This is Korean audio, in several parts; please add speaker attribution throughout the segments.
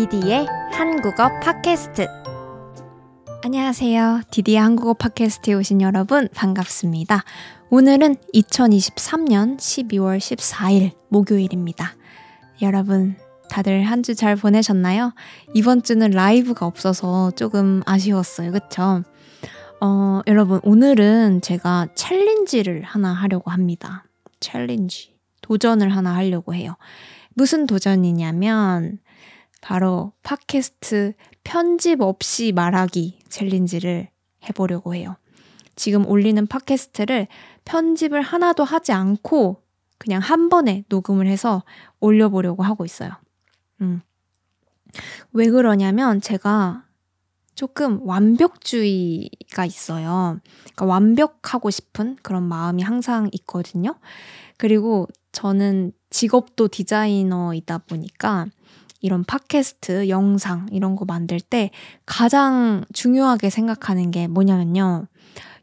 Speaker 1: 디디의 한국어 팟캐스트. 안녕하세요. 디디의 한국어 팟캐스트에 오신 여러분 반갑습니다. 오늘은 2023년 12월 14일 목요일입니다. 여러분 다들 한 주 잘 보내셨나요? 이번 주는 라이브가 없어서 조금 아쉬웠어요. 그쵸? 어, 여러분, 오늘은 제가 challenge를 하나 하려고 합니다. Challenge. 도전을 하나 하려고 해요. 무슨 도전이냐면, 바로 팟캐스트 편집 없이 말하기 챌린지를 해보려고 해요. 지금 올리는 팟캐스트를 편집을 하나도 하지 않고 그냥 한 번에 녹음을 해서 올려보려고 하고 있어요. 음. 왜 그러냐면 제가 조금 완벽주의가 있어요. 그러니까 완벽하고 싶은 그런 마음이 항상 있거든요. 그리고 저는 직업도 디자이너이다 보니까 이런 팟캐스트, 영상 이런 거 만들 때 가장 중요하게 생각하는 게 뭐냐면요.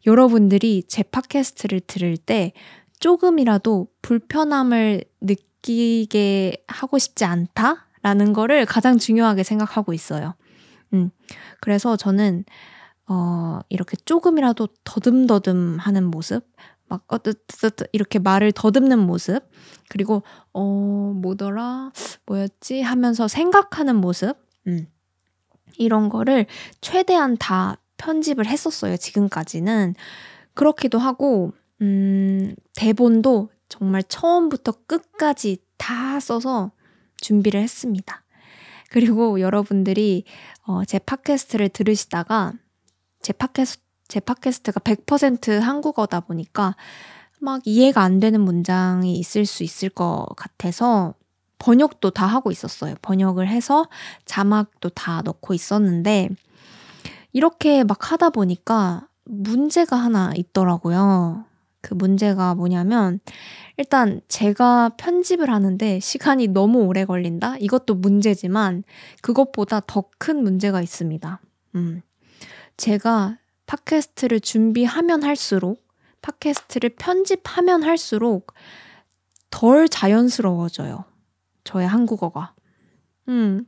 Speaker 1: 여러분들이 제 팟캐스트를 들을 때 조금이라도 불편함을 느끼게 하고 싶지 않다라는 거를 가장 중요하게 생각하고 있어요. 음. 그래서 저는 어, 이렇게 조금이라도 더듬더듬 하는 모습, 막, 어, 뜨뜨뜨 이렇게 말을 더듬는 모습, 그리고, 어, 뭐더라, 뭐였지? 하면서 생각하는 모습, 음. 이런 거를 최대한 다 편집을 했었어요, 지금까지는. 그렇기도 하고, 음, 대본도 정말 처음부터 끝까지 다 써서 준비를 했습니다. 그리고 여러분들이 어, 제 팟캐스트를 들으시다가 제 팟캐스트 제 팟캐스트가 100% 한국어다 보니까 막 이해가 안 되는 문장이 있을 수 있을 것 같아서 번역도 다 하고 있었어요. 번역을 해서 자막도 다 넣고 있었는데 이렇게 막 하다 보니까 문제가 하나 있더라고요. 그 문제가 뭐냐면 일단 제가 편집을 하는데 시간이 너무 오래 걸린다? 이것도 문제지만 그것보다 더 큰 문제가 있습니다. 음. 제가 팟캐스트를 준비하면 할수록, 팟캐스트를 편집하면 할수록 덜 자연스러워져요. 저의 한국어가. 음.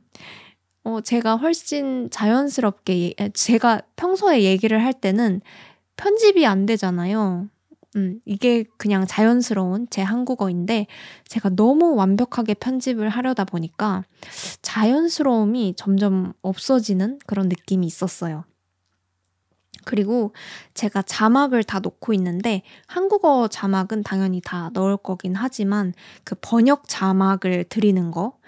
Speaker 1: 어, 제가 훨씬 자연스럽게, 제가 평소에 얘기를 할 때는 편집이 안 되잖아요. 음, 이게 그냥 자연스러운 제 한국어인데 제가 너무 완벽하게 편집을 하려다 보니까 자연스러움이 점점 없어지는 그런 느낌이 있었어요. 그리고 제가 자막을 다 놓고 있는데 한국어 자막은 당연히 다 넣을 거긴 하지만 그 번역 자막을 드리는 거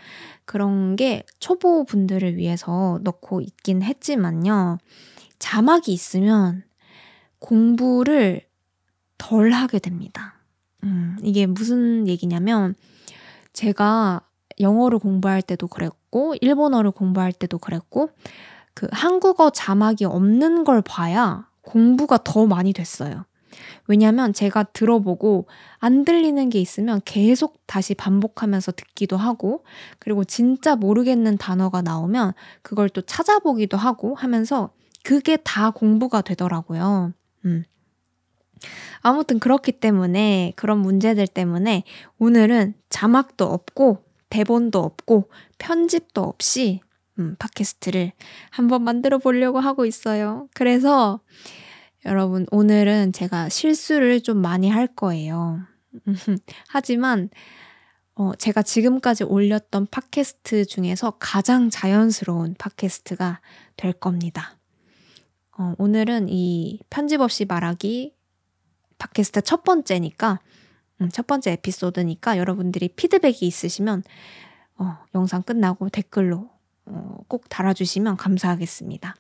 Speaker 1: 그런 게 초보 분들을 위해서 넣고 있긴 했지만요. 자막이 있으면 공부를 덜 하게 됩니다. 음, 이게 무슨 얘기냐면 제가 영어를 공부할 때도 그랬고 일본어를 공부할 때도 그랬고 그 한국어 자막이 없는 걸 봐야 공부가 더 많이 됐어요. 왜냐면 제가 들어보고 안 들리는 게 있으면 계속 다시 반복하면서 듣기도 하고, 그리고 진짜 모르겠는 단어가 나오면 그걸 또 찾아보기도 하고 하면서 그게 다 공부가 되더라고요. 음. 아무튼 그렇기 때문에 그런 문제들 때문에 오늘은 자막도 없고 대본도 없고 편집도 없이 음, 팟캐스트를 한번 만들어 보려고 하고 있어요. 그래서 여러분 오늘은 제가 실수를 좀 많이 할 거예요. 하지만 어, 제가 지금까지 올렸던 팟캐스트 중에서 가장 자연스러운 팟캐스트가 될 겁니다. 어, 오늘은 이 편집 없이 말하기 팟캐스트 첫 번째니까, 음, 첫 번째 에피소드니까 여러분들이 피드백이 있으시면 어, 영상 끝나고 댓글로 어, 꼭 달아주시면 감사하겠습니다.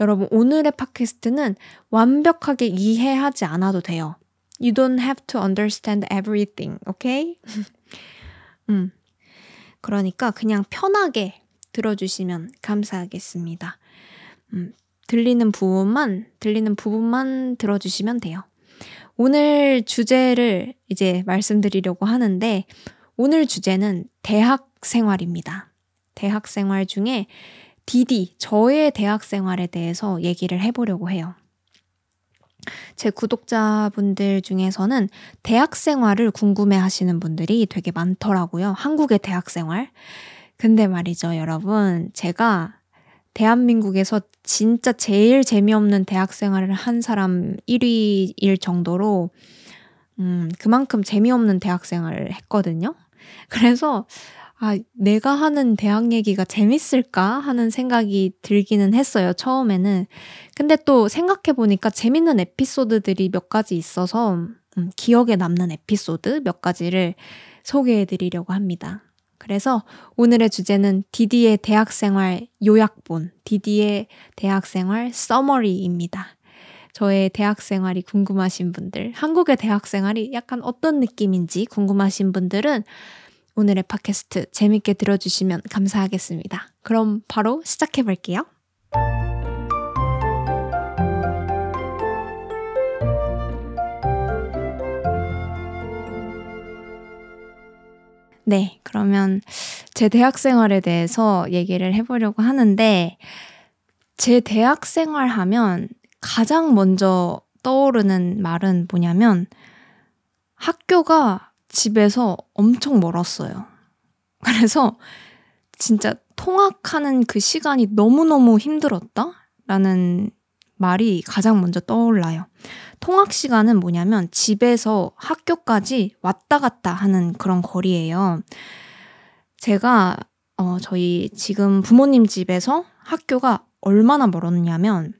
Speaker 1: 여러분, 오늘의 팟캐스트는 완벽하게 이해하지 않아도 돼요. You don't have to understand everything, okay? 음. 그러니까 그냥 편하게 들어주시면 감사하겠습니다. 음, 들리는 부분만, 들리는 부분만 들어주시면 돼요. 오늘 주제를 이제 말씀드리려고 하는데, 오늘 주제는 대학 생활입니다. 대학 생활 중에 디디, 저의 대학 생활에 대해서 얘기를 해보려고 해요. 제 구독자분들 중에서는 대학 생활을 궁금해 하시는 분들이 되게 많더라고요. 한국의 대학 생활. 그 근데 말이죠, 여러분. 제가 대한민국에서 진짜 제일 재미없는 대학 생활을 한 사람 1위일 정도로, 음, 그만큼 재미없는 대학 생활을 했거든요. 그래서, 아, 내가 하는 대학 얘기가 재밌을까 하는 생각이 들기는 했어요, 처음에는. 근데 또 생각해보니까 재밌는 에피소드들이 몇 가지 있어서, 음, 기억에 남는 에피소드 몇 가지를 소개해드리려고 합니다. 그래서 오늘의 주제는 디디의 대학생활 요약본, 디디의 대학생활 서머리입니다. 저의 대학생활이 궁금하신 분들, 한국의 대학생활이 약간 어떤 느낌인지 궁금하신 분들은 오늘의 팟캐스트 재밌게 들어주시면 감사하겠습니다. 그럼 바로 시작해 볼게요. 네, 그러면 제 대학 생활에 대해서 얘기를 해보려고 하는데, 제 대학 생활 하면 가장 먼저 떠오르는 말은 뭐냐면, 학교가 집에서 엄청 멀었어요. 그래서 진짜 통학하는 그 시간이 너무너무 힘들었다? 라는 말이 가장 먼저 떠올라요. 통학 시간은 뭐냐면 집에서 학교까지 왔다 갔다 하는 그런 거리예요. 제가 어, 저희 지금 부모님 집에서 학교가 얼마나 멀었냐면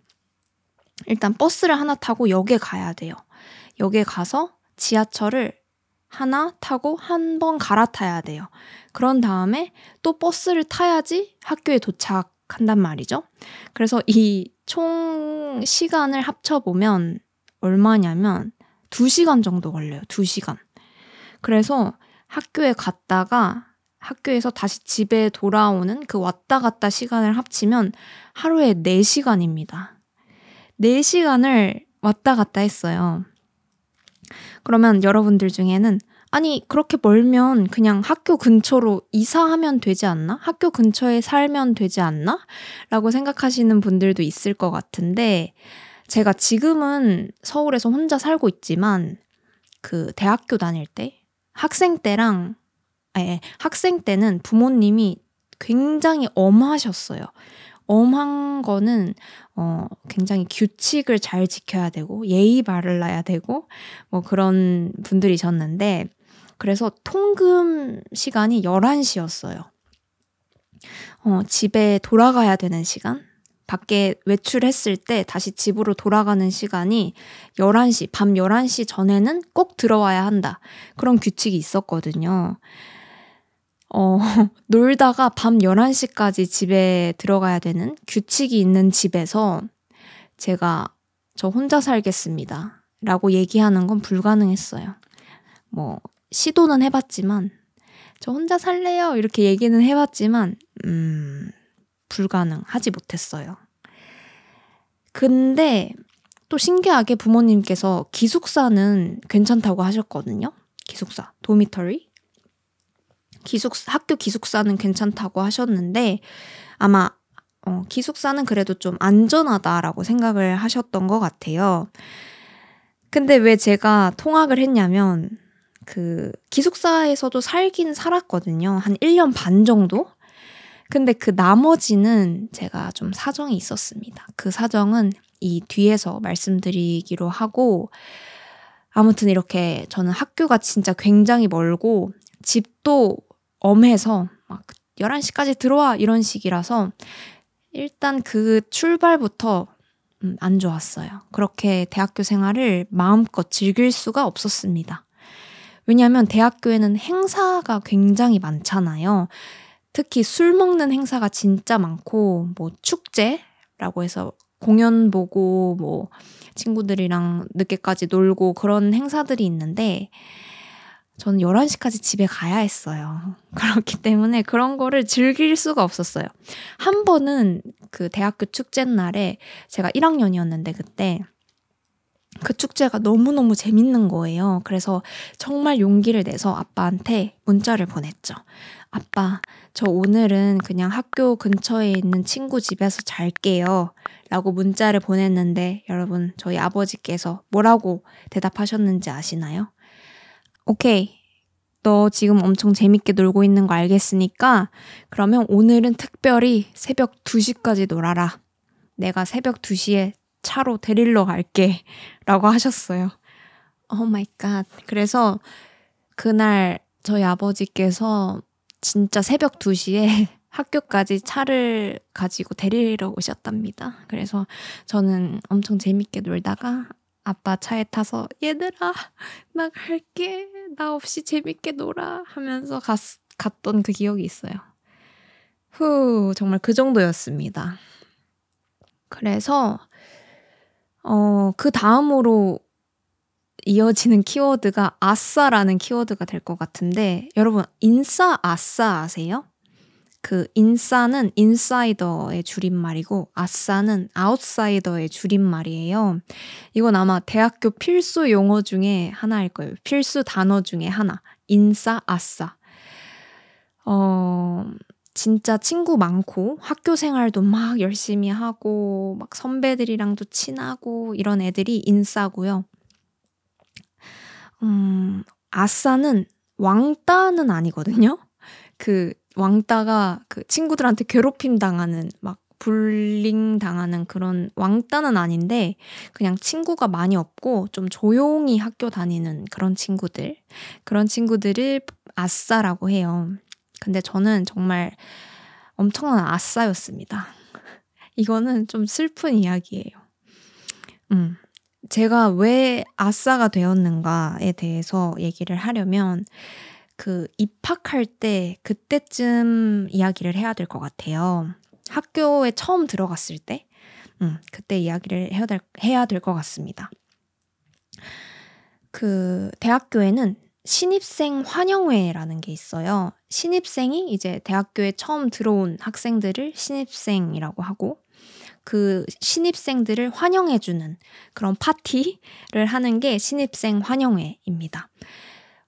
Speaker 1: 일단 버스를 하나 타고 역에 가야 돼요. 역에 가서 지하철을 하나 타고 한 번 갈아타야 돼요. 그런 다음에 또 버스를 타야지 학교에 도착한단 말이죠. 그래서 이 총 시간을 합쳐보면 얼마냐면 2시간 정도 걸려요. 2시간. 그래서 학교에 갔다가 학교에서 다시 집에 돌아오는 그 왔다 갔다 시간을 합치면 하루에 4시간입니다. 4시간을 왔다 갔다 했어요. 그러면 여러분들 중에는 아니, 그렇게 멀면 그냥 학교 근처로 이사하면 되지 않나? 학교 근처에 살면 되지 않나? 라고 생각하시는 분들도 있을 것 같은데, 제가 지금은 서울에서 혼자 살고 있지만 그 대학교 다닐 때 학생 때랑 아 학생 때는 부모님이 굉장히 엄하셨어요. 엄한 거는 어 굉장히 규칙을 잘 지켜야 되고 예의 바를라야 되고 뭐 그런 분들이셨는데 그래서 통금 시간이 11시였어요. 어 집에 돌아가야 되는 시간 밖에 외출했을 때 다시 집으로 돌아가는 시간이 11시, 밤 11시 전에는 꼭 들어와야 한다. 그런 규칙이 있었거든요. 어, 놀다가 밤 11시까지 집에 들어가야 되는 규칙이 있는 집에서 제가 저 혼자 살겠습니다. 라고 얘기하는 건 불가능했어요. 뭐, 시도는 해봤지만, 저 혼자 살래요. 이렇게 얘기는 해봤지만, 음, 불가능하지 못했어요. 근데 또 신기하게 부모님께서 기숙사는 괜찮다고 하셨거든요. 기숙사, 도미터리. 기숙사, 학교 기숙사는 괜찮다고 하셨는데 아마 어, 기숙사는 그래도 좀 안전하다라고 생각을 하셨던 것 같아요. 근데 왜 제가 통학을 했냐면 그 기숙사에서도 살긴 살았거든요. 한 1년 반 정도? 근데 그 나머지는 제가 좀 사정이 있었습니다. 그 사정은 이 뒤에서 말씀드리기로 하고, 아무튼 이렇게 저는 학교가 진짜 굉장히 멀고, 집도 엄해서 막 11시까지 들어와 이런 식이라서, 일단 그 출발부터 음, 안 좋았어요. 그렇게 대학교 생활을 마음껏 즐길 수가 없었습니다. 왜냐하면 대학교에는 행사가 굉장히 많잖아요. 특히 술 먹는 행사가 진짜 많고, 뭐 축제라고 해서 공연 보고, 뭐 친구들이랑 늦게까지 놀고 그런 행사들이 있는데, 저는 11시까지 집에 가야 했어요. 그렇기 때문에 그런 거를 즐길 수가 없었어요. 한 번은 그 대학교 축제 날에 제가 1학년이었는데 그때 그 축제가 너무너무 재밌는 거예요. 그래서 정말 용기를 내서 아빠한테 문자를 보냈죠. 아빠, 저 오늘은 그냥 학교 근처에 있는 친구 집에서 잘게요. 라고 문자를 보냈는데 여러분, 저희 아버지께서 뭐라고 대답하셨는지 아시나요? 오케이. 너 지금 엄청 재밌게 놀고 있는 거 알겠으니까 그러면 오늘은 특별히 새벽 2시까지 놀아라. 내가 새벽 2시에 차로 데리러 갈게. 라고 하셨어요. Oh my god. 그래서 그날 저희 아버지께서 진짜 새벽 2시에 학교까지 차를 가지고 데리러 오셨답니다. 그래서 저는 엄청 재밌게 놀다가 아빠 차에 타서 얘들아 나 갈게 나 없이 재밌게 놀아 하면서 갔, 갔던 그 기억이 있어요. 후 정말 그 정도였습니다. 그래서 어, 그 다음으로 이어지는 키워드가 아싸라는 키워드가 될 것 같은데 여러분 인싸 아싸 아세요? 그 인싸는 인사이더의 줄임말이고 아싸는 아웃사이더의 줄임말이에요. 이건 아마 대학교 필수 용어 중에 하나일 거예요. 필수 단어 중에 하나. 인싸 아싸. 어, 진짜 친구 많고 학교 생활도 막 열심히 하고 막 선배들이랑도 친하고 이런 애들이 인싸고요. 음, 아싸는 왕따는 아니거든요. 그 왕따가 그 친구들한테 괴롭힘 당하는 막 불링 당하는 그런 왕따는 아닌데 그냥 친구가 많이 없고 좀 조용히 학교 다니는 그런 친구들 그런 친구들을 아싸라고 해요. 근데 저는 정말 엄청난 아싸였습니다. 이거는 좀 슬픈 이야기예요. 음. 제가 왜 아싸가 되었는가에 대해서 얘기를 하려면 그 입학할 때 그때쯤 이야기를 해야 될 것 같아요. 학교에 처음 들어갔을 때, 음, 그때 이야기를 해야 될, 해야 될 것 같습니다. 그 대학교에는 신입생 환영회라는 게 있어요. 신입생이 이제 대학교에 처음 들어온 학생들을 신입생이라고 하고, 그 신입생들을 환영해주는 그런 파티를 하는 게 신입생 환영회입니다.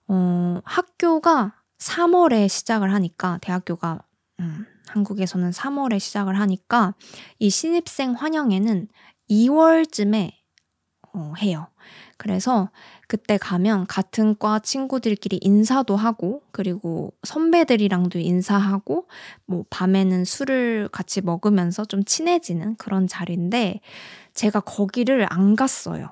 Speaker 1: 어, 학교가 3월에 시작을 하니까 대학교가 음, 한국에서는 3월에 시작을 하니까 이 신입생 환영회는 2월쯤에 어, 해요. 그래서 그때 가면 같은 과 친구들끼리 인사도 하고 그리고 선배들이랑도 인사하고 뭐 밤에는 술을 같이 먹으면서 좀 친해지는 그런 자리인데 제가 거기를 안 갔어요.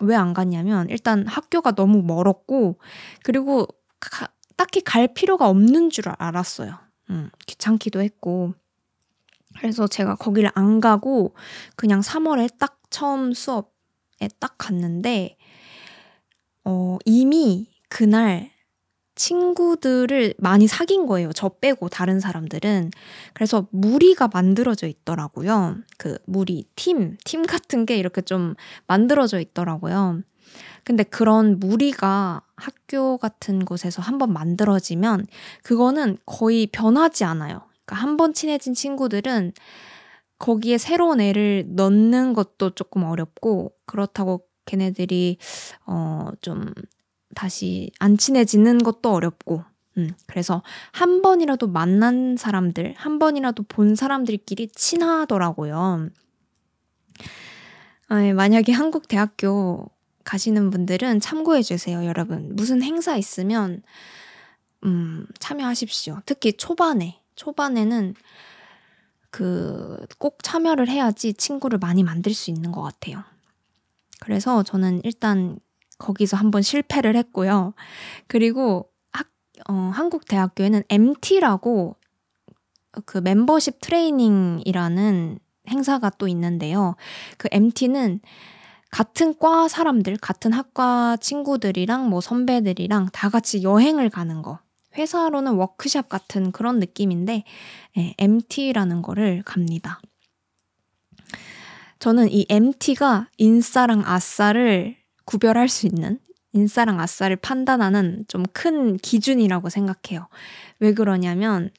Speaker 1: 왜 안 갔냐면 일단 학교가 너무 멀었고 그리고 가, 딱히 갈 필요가 없는 줄 알았어요. 음, 귀찮기도 했고. 그래서 제가 거기를 안 가고 그냥 3월에 딱 처음 수업에 딱 갔는데 어, 이미 그날 친구들을 많이 사귄 거예요. 저 빼고 다른 사람들은. 그래서 무리가 만들어져 있더라고요. 그 무리, 팀, 팀 같은 게 이렇게 좀 만들어져 있더라고요. 근데 그런 무리가 학교 같은 곳에서 한번 만들어지면 그거는 거의 변하지 않아요. 그러니까 한 번 친해진 친구들은 거기에 새로운 애를 넣는 것도 조금 어렵고 그렇다고 걔네들이 어 좀 다시 안 친해지는 것도 어렵고, 음, 그래서 한 번이라도 만난 사람들, 한 번이라도 본 사람들끼리 친하더라고요. 아, 예, 만약에 한국 대학교 가시는 분들은 참고해 주세요, 여러분. 무슨 행사 있으면, 음, 참여하십시오. 특히 초반에, 초반에는 그, 꼭 참여를 해야지 친구를 많이 만들 수 있는 것 같아요. 그래서 저는 일단 거기서 한번 실패를 했고요. 그리고 학, 어, 한국 대학교에는 MT라고 그 멤버십 트레이닝이라는 행사가 또 있는데요. 그 MT는 같은 과 사람들, 같은 학과 친구들이랑 뭐 선배들이랑 다 같이 여행을 가는 거. 회사로는 워크샵 같은 그런 느낌인데, 네, MT라는 거를 갑니다. 저는 이 MT가 인싸랑 아싸를 구별할 수 있는 인싸랑 아싸를 판단하는 좀 큰 기준이라고 생각해요. 왜 그러냐면,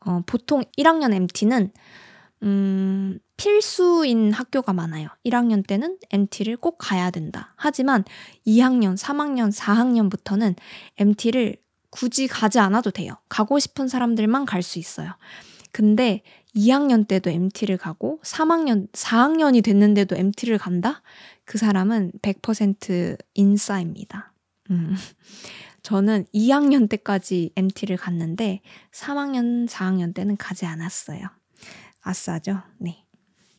Speaker 1: 어, 보통 1학년 MT는, 음, 필수인 학교가 많아요. 1학년 때는 MT를 꼭 가야 된다. 하지만 2학년, 3학년, 4학년부터는 MT를 굳이 가지 않아도 돼요. 가고 싶은 사람들만 갈 수 있어요. 근데 2학년 때도 MT를 가고 3학년, 4학년이 됐는데도 MT를 간다? 그 사람은 100% 인싸입니다. 음. 저는 2학년 때까지 MT를 갔는데 3학년, 4학년 때는 가지 않았어요. 아싸죠? 네.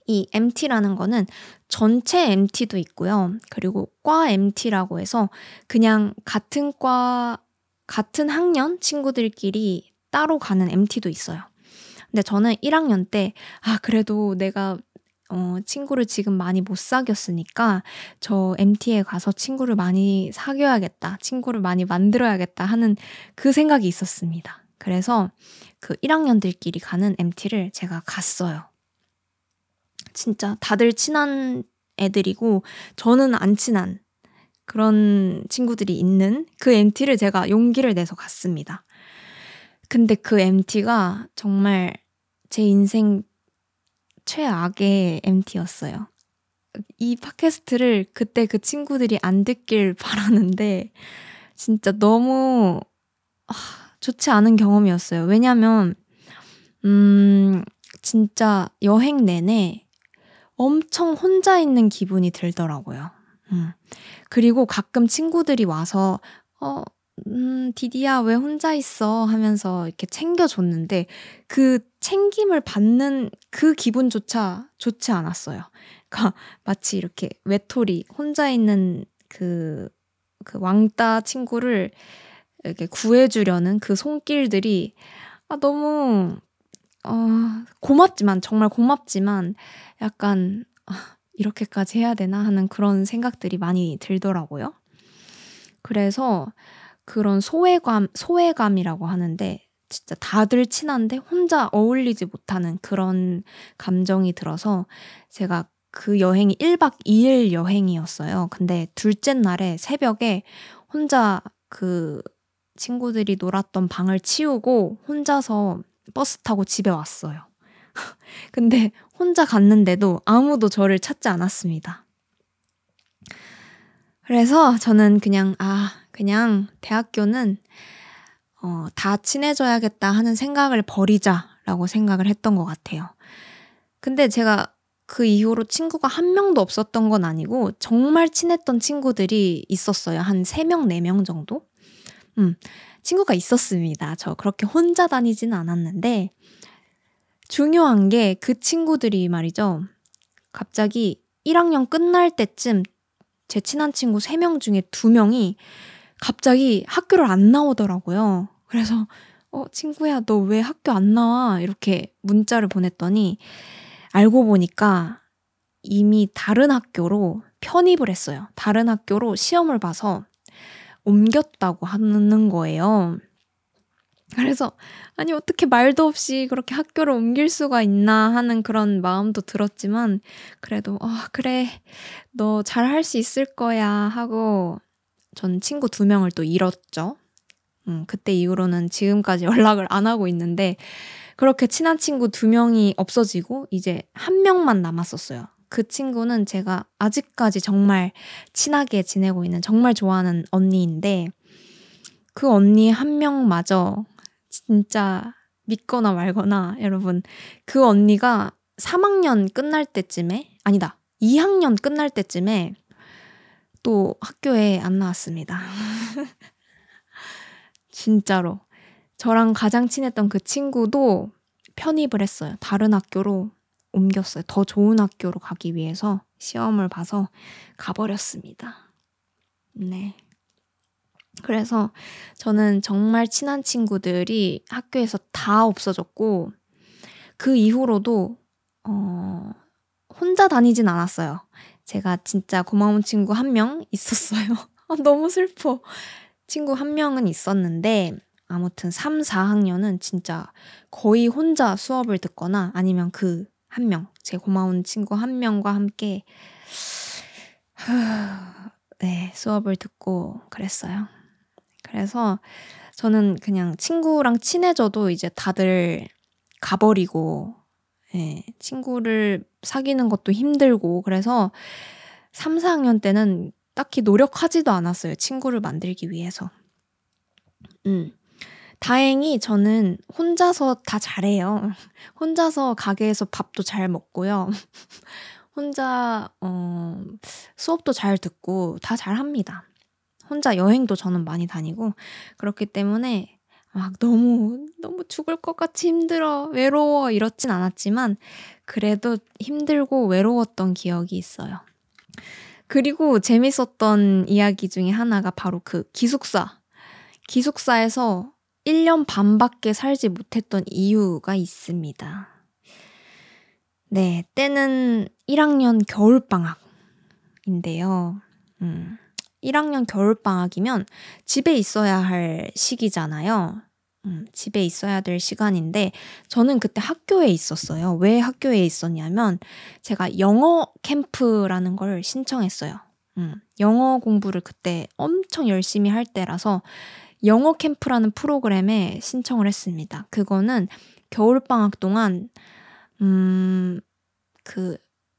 Speaker 1: 이 MT라는 거는 전체 MT도 있고요. 그리고 과 MT라고 해서 그냥 같은 과, 같은 학년 친구들끼리 따로 가는 MT도 있어요. 근데 저는 1학년 때, 아, 그래도 내가 어, 친구를 지금 많이 못 사귀었으니까 저 MT에 가서 친구를 많이 사귀어야겠다. 친구를 많이 만들어야겠다 하는 그 생각이 있었습니다. 그래서 그 1학년들끼리 가는 MT를 제가 갔어요. 진짜 다들 친한 애들이고 저는 안 친한 그런 친구들이 있는 그 MT를 제가 용기를 내서 갔습니다. 근데 그 MT가 정말 제 인생 최악의 MT였어요. 이 팟캐스트를 그때 그 친구들이 안 듣길 바라는데 진짜 너무 아, 좋지 않은 경험이었어요. 왜냐면 음 진짜 여행 내내 엄청 혼자 있는 기분이 들더라고요. 음. 그리고 가끔 친구들이 와서, 어, 음, 디디야, 왜 혼자 있어? 하면서 이렇게 챙겨줬는데, 그 챙김을 받는 그 기분조차 좋지 않았어요. 그러니까 마치 이렇게 외톨이, 혼자 있는 그, 그 왕따 친구를 이렇게 구해주려는 그 손길들이, 아, 너무 어, 고맙지만, 정말 고맙지만, 약간, 아, 이렇게까지 해야 되나 하는 그런 생각들이 많이 들더라고요. 그래서 그런 소외감, 소외감이라고 하는데, 진짜 다들 친한데 혼자 어울리지 못하는 그런 감정이 들어서 제가 그 여행이 1박 2일 여행이었어요. 근데 둘째 날에 새벽에 혼자 그 친구들이 놀았던 방을 치우고 혼자서 버스 타고 집에 왔어요. 근데 혼자 갔는데도 아무도 저를 찾지 않았습니다. 그래서 저는 그냥, 아, 그냥 대학교는 어, 다 친해져야겠다 하는 생각을 버리자라고 생각을 했던 것 같아요. 근데 제가 그 이후로 친구가 한 명도 없었던 건 아니고 정말 친했던 친구들이 있었어요. 한 3명, 4명 정도? 음, 친구가 있었습니다. 저 그렇게 혼자 다니지는 않았는데, 중요한 게 그 친구들이 말이죠. 갑자기 1학년 끝날 때쯤 제 친한 친구 3명 중에 2명이 갑자기 학교를 안 나오더라고요. 그래서, 어, 친구야, 너 왜 학교 안 나와? 이렇게 문자를 보냈더니, 알고 보니까 이미 다른 학교로 편입을 했어요. 다른 학교로 시험을 봐서 옮겼다고 하는 거예요. 그래서 아니 어떻게 말도 없이 그렇게 학교를 옮길 수가 있나 하는 그런 마음도 들었지만 그래도 어 그래 너 잘 할 수 있을 거야 하고 전 친구 두 명을 또 잃었죠. 음, 그때 이후로는 지금까지 연락을 안 하고 있는데 그렇게 친한 친구 두 명이 없어지고 이제 한 명만 남았었어요. 그 친구는 제가 아직까지 정말 친하게 지내고 있는 정말 좋아하는 언니인데 그 언니 한 명마저 진짜 믿거나 말거나 여러분 그 언니가 3학년 끝날 때쯤에 아니다 2학년 끝날 때쯤에 또 학교에 안 나왔습니다. 진짜로 저랑 가장 친했던 그 친구도 편입을 했어요. 다른 학교로 옮겼어요. 더 좋은 학교로 가기 위해서 시험을 봐서 가버렸습니다. 네. 그래서 저는 정말 친한 친구들이 학교에서 다 없어졌고, 그 이후로도, 어, 혼자 다니진 않았어요. 제가 진짜 고마운 친구 한 명 있었어요. 아, 너무 슬퍼. 친구 한 명은 있었는데, 아무튼 3, 4학년은 진짜 거의 혼자 수업을 듣거나 아니면 그 한 명, 제 고마운 친구 한 명과 함께 네, 수업을 듣고 그랬어요. 그래서 저는 그냥 친구랑 친해져도 이제 다들 가버리고, 예, 친구를 사귀는 것도 힘들고, 그래서 3, 4학년 때는 딱히 노력하지도 않았어요. 친구를 만들기 위해서. 음. 다행히 저는 혼자서 다 잘해요. 혼자서 가게에서 밥도 잘 먹고요. 혼자, 어, 수업도 잘 듣고 다 잘합니다. 혼자 여행도 저는 많이 다니고 그렇기 때문에 막 너무 너무 죽을 것 같이 힘들어 외로워 이렇진 않았지만 그래도 힘들고 외로웠던 기억이 있어요. 그리고 재밌었던 이야기 중에 하나가 바로 그 기숙사. 기숙사에서 1년 반밖에 살지 못했던 이유가 있습니다. 네, 때는 1학년 겨울방학인데요. 음, 1학년 겨울방학이면 집에 있어야 할 시기잖아요. 음, 집에 있어야 될 시간인데 저는 그때 학교에 있었어요. 왜 학교에 있었냐면 제가 영어 캠프라는 걸 신청했어요. 음, 영어 공부를 그때 엄청 열심히 할 때라서 영어 캠프라는 프로그램에 신청을 했습니다. 그거는 겨울방학 동안 음, 그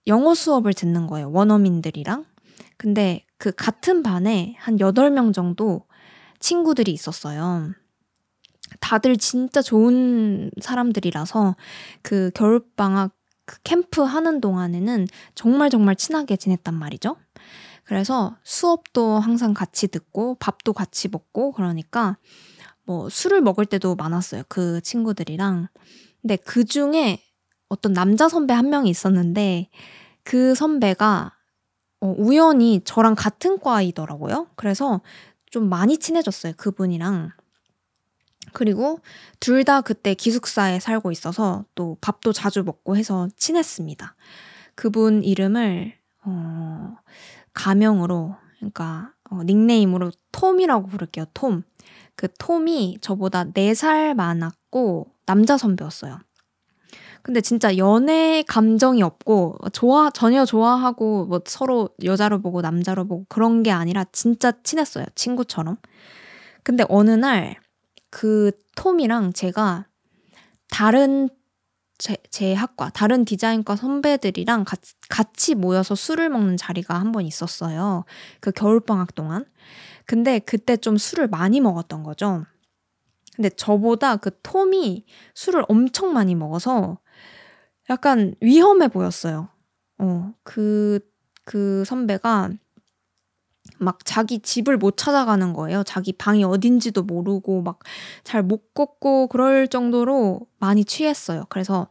Speaker 1: 영어 수업을 듣는 거예요. 원어민들이랑. 근데 그 같은 반에 한 8명 정도 친구들이 있었어요. 다들 진짜 좋은 사람들이라서 그 겨울방학 그 캠프 하는 동안에는 정말 정말 친하게 지냈단 말이죠. 그래서 수업도 항상 같이 듣고 밥도 같이 먹고 그러니까 뭐 술을 먹을 때도 많았어요. 그 친구들이랑. 근데 그 중에 어떤 남자 선배 한 명이 있었는데 그 선배가 어, 우연히 저랑 같은 과이더라고요. 그래서 좀 많이 친해졌어요. 그분이랑. 그리고 둘 다 그때 기숙사에 살고 있어서 또 밥도 자주 먹고 해서 친했습니다. 그분 이름을 어, 가명으로 그러니까 어, 닉네임으로 톰이라고 부를게요. 톰. 그 톰이 저보다 4살 많았고 남자 선배였어요. 근데 진짜 연애 감정이 없고 좋아 전혀 좋아하고 뭐 서로 여자로 보고 남자로 보고 그런 게 아니라 진짜 친했어요. 친구처럼. 근데 어느 날 그 톰이랑 제가 다른 제, 제 학과, 다른 디자인과 선배들이랑 같이, 같이 모여서 술을 먹는 자리가 한 번 있었어요. 그 겨울방학 동안. 근데 그때 좀 술을 많이 먹었던 거죠. 근데 저보다 그 톰이 술을 엄청 많이 먹어서 약간 위험해 보였어요. 어, 그, 그 선배가 막 자기 집을 못 찾아가는 거예요. 자기 방이 어딘지도 모르고 막 잘 못 걷고 그럴 정도로 많이 취했어요. 그래서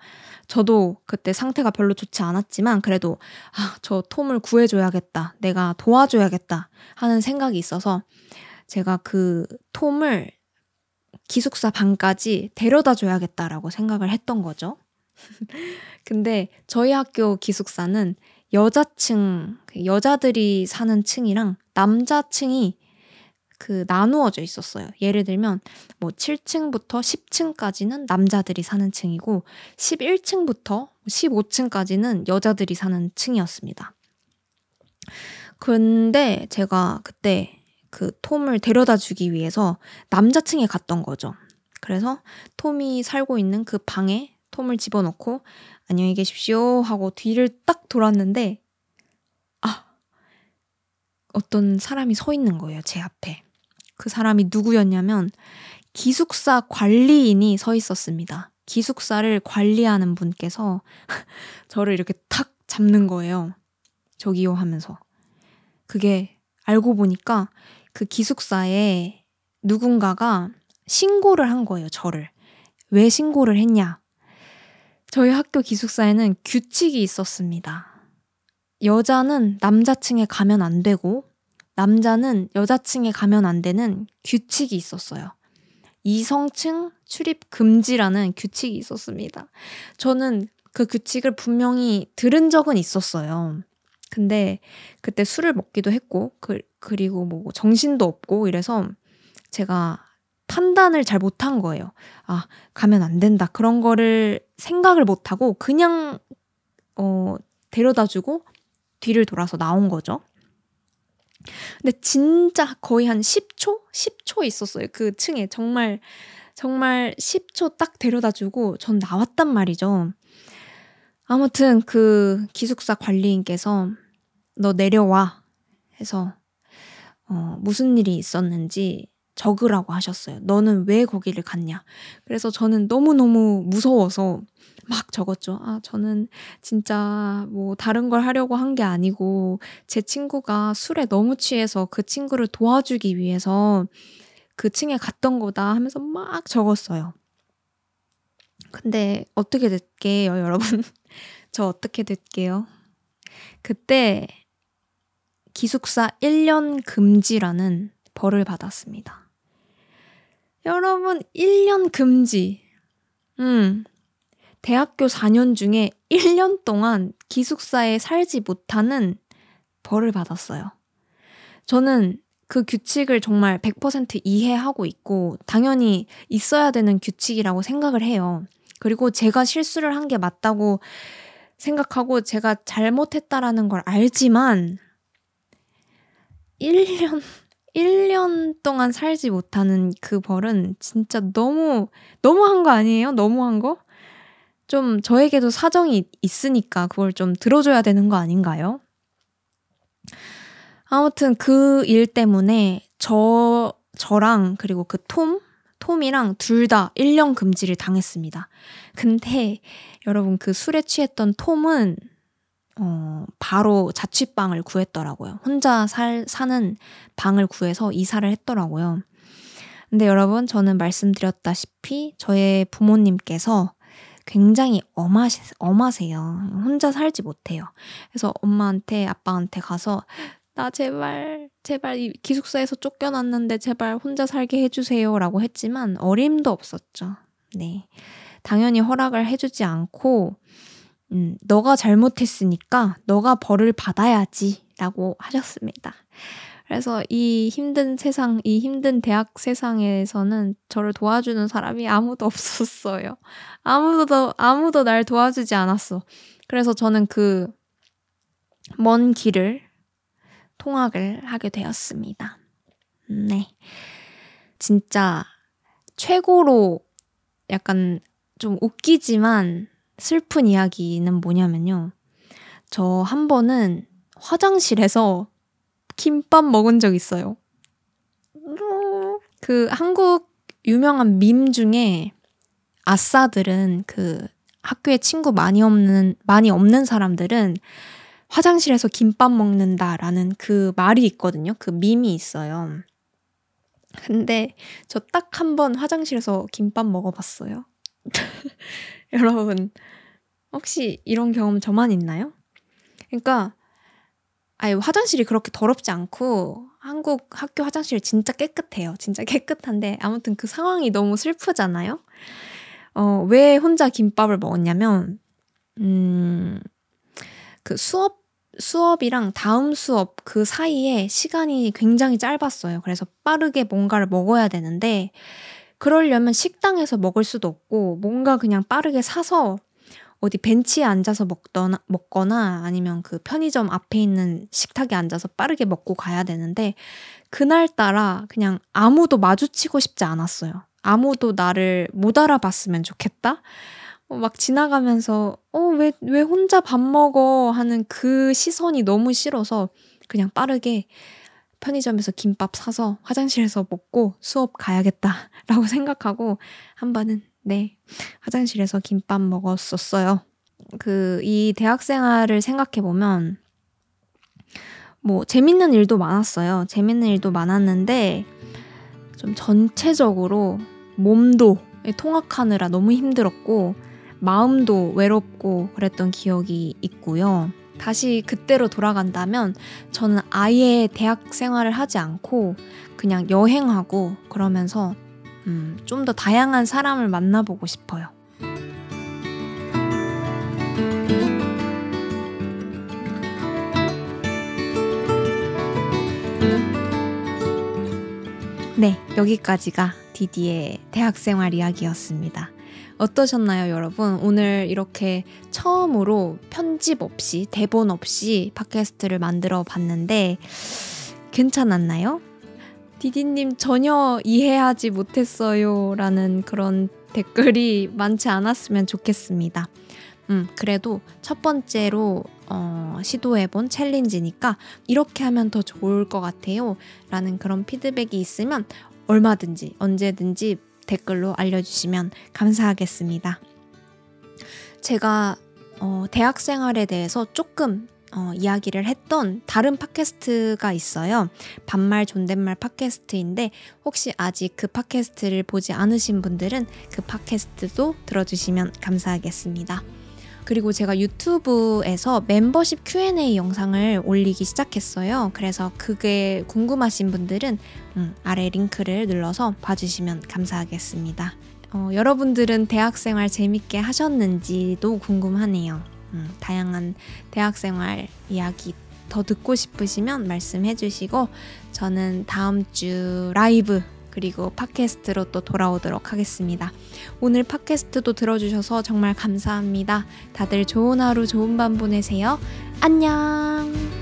Speaker 1: 저도 그때 상태가 별로 좋지 않았지만 그래도 아, 저 톰을 구해줘야겠다. 내가 도와줘야겠다 하는 생각이 있어서 제가 그 톰을 기숙사 방까지 데려다 줘야겠다라고 생각을 했던 거죠. 근데 저희 학교 기숙사는 여자층, 그 여자들이 사는 층이랑 남자층이 그 나누어져 있었어요. 예를 들면 뭐 7층부터 10층까지는 남자들이 사는 층이고 11층부터 15층까지는 여자들이 사는 층이었습니다. 근데 제가 그때 그 톰을 데려다 주기 위해서 남자층에 갔던 거죠. 그래서 톰이 살고 있는 그 방에 톰을 집어넣고 안녕히 계십시오 하고 뒤를 딱 돌았는데 아 어떤 사람이 서 있는 거예요 제 앞에. 그 사람이 누구였냐면 기숙사 관리인이 서 있었습니다. 기숙사를 관리하는 분께서 저를 이렇게 탁 잡는 거예요. 저기요 하면서. 그게 알고 보니까 그 기숙사에 누군가가 신고를 한 거예요 저를. 왜 신고를 했냐 저희 학교 기숙사에는 규칙이 있었습니다. 여자는 남자층에 가면 안 되고, 남자는 여자층에 가면 안 되는 규칙이 있었어요. 이성층 출입 금지라는 규칙이 있었습니다. 저는 그 규칙을 분명히 들은 적은 있었어요. 근데 그때 술을 먹기도 했고, 그, 그리고 뭐 정신도 없고 이래서 제가 판단을 잘 못한 거예요. 아, 가면 안 된다. 그런 거를 생각을 못하고 그냥, 어, 데려다 주고 뒤를 돌아서 나온 거죠. 근데 진짜 거의 한 10초? 10초 있었어요. 그 층에. 정말, 정말 10초 딱 데려다 주고 전 나왔단 말이죠. 아무튼 그 기숙사 관리인께서 너 내려와 해서 어, 무슨 일이 있었는지 적으라고 하셨어요. 너는 왜 거기를 갔냐? 그래서 저는 너무너무 무서워서 막 적었죠. 아, 저는 진짜 뭐 다른 걸 하려고 한 게 아니고 제 친구가 술에 너무 취해서 그 친구를 도와주기 위해서 그 층에 갔던 거다 하면서 막 적었어요. 근데 어떻게 됐게요, 여러분? 저 어떻게 됐게요? 그때 기숙사 1년 금지라는 벌을 받았습니다. 여러분, 1년 금지. 음, 대학교 4년 중에 1년 동안 기숙사에 살지 못하는 벌을 받았어요. 저는 그 규칙을 정말 100% 이해하고 있고, 당연히 있어야 되는 규칙이라고 생각을 해요. 그리고 제가 실수를 한 게 맞다고 생각하고 제가 잘못했다라는 걸 알지만, 1년, 1년 동안 살지 못하는 그 벌은 진짜 너무, 너무한 거 아니에요? 너무한 거? 좀 저에게도 사정이 있으니까 그걸 좀 들어줘야 되는 거 아닌가요? 아무튼 그 일 때문에 저, 저랑 그리고 그 톰, 톰이랑 둘 다 1년 금지를 당했습니다. 근데 여러분 그 술에 취했던 톰은 어, 바로 자취방을 구했더라고요. 혼자 살, 사는 방을 구해서 이사를 했더라고요. 근데 여러분, 저는 말씀드렸다시피 저의 부모님께서 굉장히 엄하, 엄하세요. 혼자 살지 못해요. 그래서 엄마한테, 아빠한테 가서, 나 제발, 제발 이 기숙사에서 쫓겨났는데 제발 혼자 살게 해주세요. 라고 했지만 어림도 없었죠. 네. 당연히 허락을 해주지 않고, 음, 너가 잘못했으니까 너가 벌을 받아야지 라고 하셨습니다. 그래서 이 힘든 세상, 이 힘든 대학 세상에서는 저를 도와주는 사람이 아무도 없었어요. 아무도, 아무도 날 도와주지 않았어. 그래서 저는 그 먼 길을 통학을 하게 되었습니다. 네. 진짜 최고로 약간 좀 웃기지만 슬픈 이야기는 뭐냐면요. 저 한 번은 화장실에서 김밥 먹은 적 있어요. 그 한국 유명한 밈 중에 아싸들은 그 학교에 친구 많이 없는, 많이 없는 사람들은 화장실에서 김밥 먹는다라는 그 말이 있거든요. 그 밈이 있어요. 근데 저 딱 한 번 화장실에서 김밥 먹어봤어요. 여러분, 혹시 이런 경험 저만 있나요? 그러니까 아예 화장실이 그렇게 더럽지 않고 한국 학교 화장실 진짜 깨끗해요. 진짜 깨끗한데 아무튼 그 상황이 너무 슬프잖아요. 어, 왜 혼자 김밥을 먹었냐면 음, 그 수업 수업이랑 다음 수업 그 사이에 시간이 굉장히 짧았어요. 그래서 빠르게 뭔가를 먹어야 되는데 그러려면 식당에서 먹을 수도 없고 뭔가 그냥 빠르게 사서 어디 벤치에 앉아서 먹거나, 먹거나 아니면 그 편의점 앞에 있는 식탁에 앉아서 빠르게 먹고 가야 되는데 그날따라 그냥 아무도 마주치고 싶지 않았어요. 아무도 나를 못 알아봤으면 좋겠다? 어, 막 지나가면서, 어, 왜, 왜 혼자 밥 먹어? 하는 그 시선이 너무 싫어서 그냥 빠르게 편의점에서 김밥 사서 화장실에서 먹고 수업 가야겠다라고 생각하고 한 번은 네. 화장실에서 김밥 먹었었어요. 그, 이 대학 생활을 생각해보면, 뭐, 재밌는 일도 많았어요. 재밌는 일도 많았는데, 좀 전체적으로 몸도 통학하느라 너무 힘들었고, 마음도 외롭고 그랬던 기억이 있고요. 다시 그때로 돌아간다면 저는 아예 대학 생활을 하지 않고 그냥 여행하고 그러면서 음, 좀 더 다양한 사람을 만나보고 싶어요. 네, 여기까지가 디디의 대학생활 이야기였습니다. 어떠셨나요, 여러분? 오늘 이렇게 처음으로 편집 없이, 대본 없이 팟캐스트를 만들어 봤는데, 괜찮았나요? 디디님 전혀 이해하지 못했어요. 라는 그런 댓글이 많지 않았으면 좋겠습니다. 음, 그래도 첫 번째로 어, 시도해본 챌린지니까 이렇게 하면 더 좋을 것 같아요. 라는 그런 피드백이 있으면 얼마든지 언제든지 댓글로 알려주시면 감사하겠습니다. 제가 어, 대학 생활에 대해서 조금 어, 이야기를 했던 다른 팟캐스트가 있어요. 반말 존댓말 팟캐스트인데 혹시 아직 그 팟캐스트를 보지 않으신 분들은 그 팟캐스트도 들어주시면 감사하겠습니다. 그리고 제가 유튜브에서 멤버십 Q&A 영상을 올리기 시작했어요. 그래서 그게 궁금하신 분들은 음, 아래 링크를 눌러서 봐주시면 감사하겠습니다. 어, 여러분들은 대학생활 재밌게 하셨는지도 궁금하네요. 음, 다양한 대학생활 이야기 더 듣고 싶으시면 말씀해 주시고 저는 다음 주 라이브 그리고 팟캐스트로 또 돌아오도록 하겠습니다. 오늘 팟캐스트도 들어주셔서 정말 감사합니다. 다들 좋은 하루, 좋은 밤 보내세요. 안녕!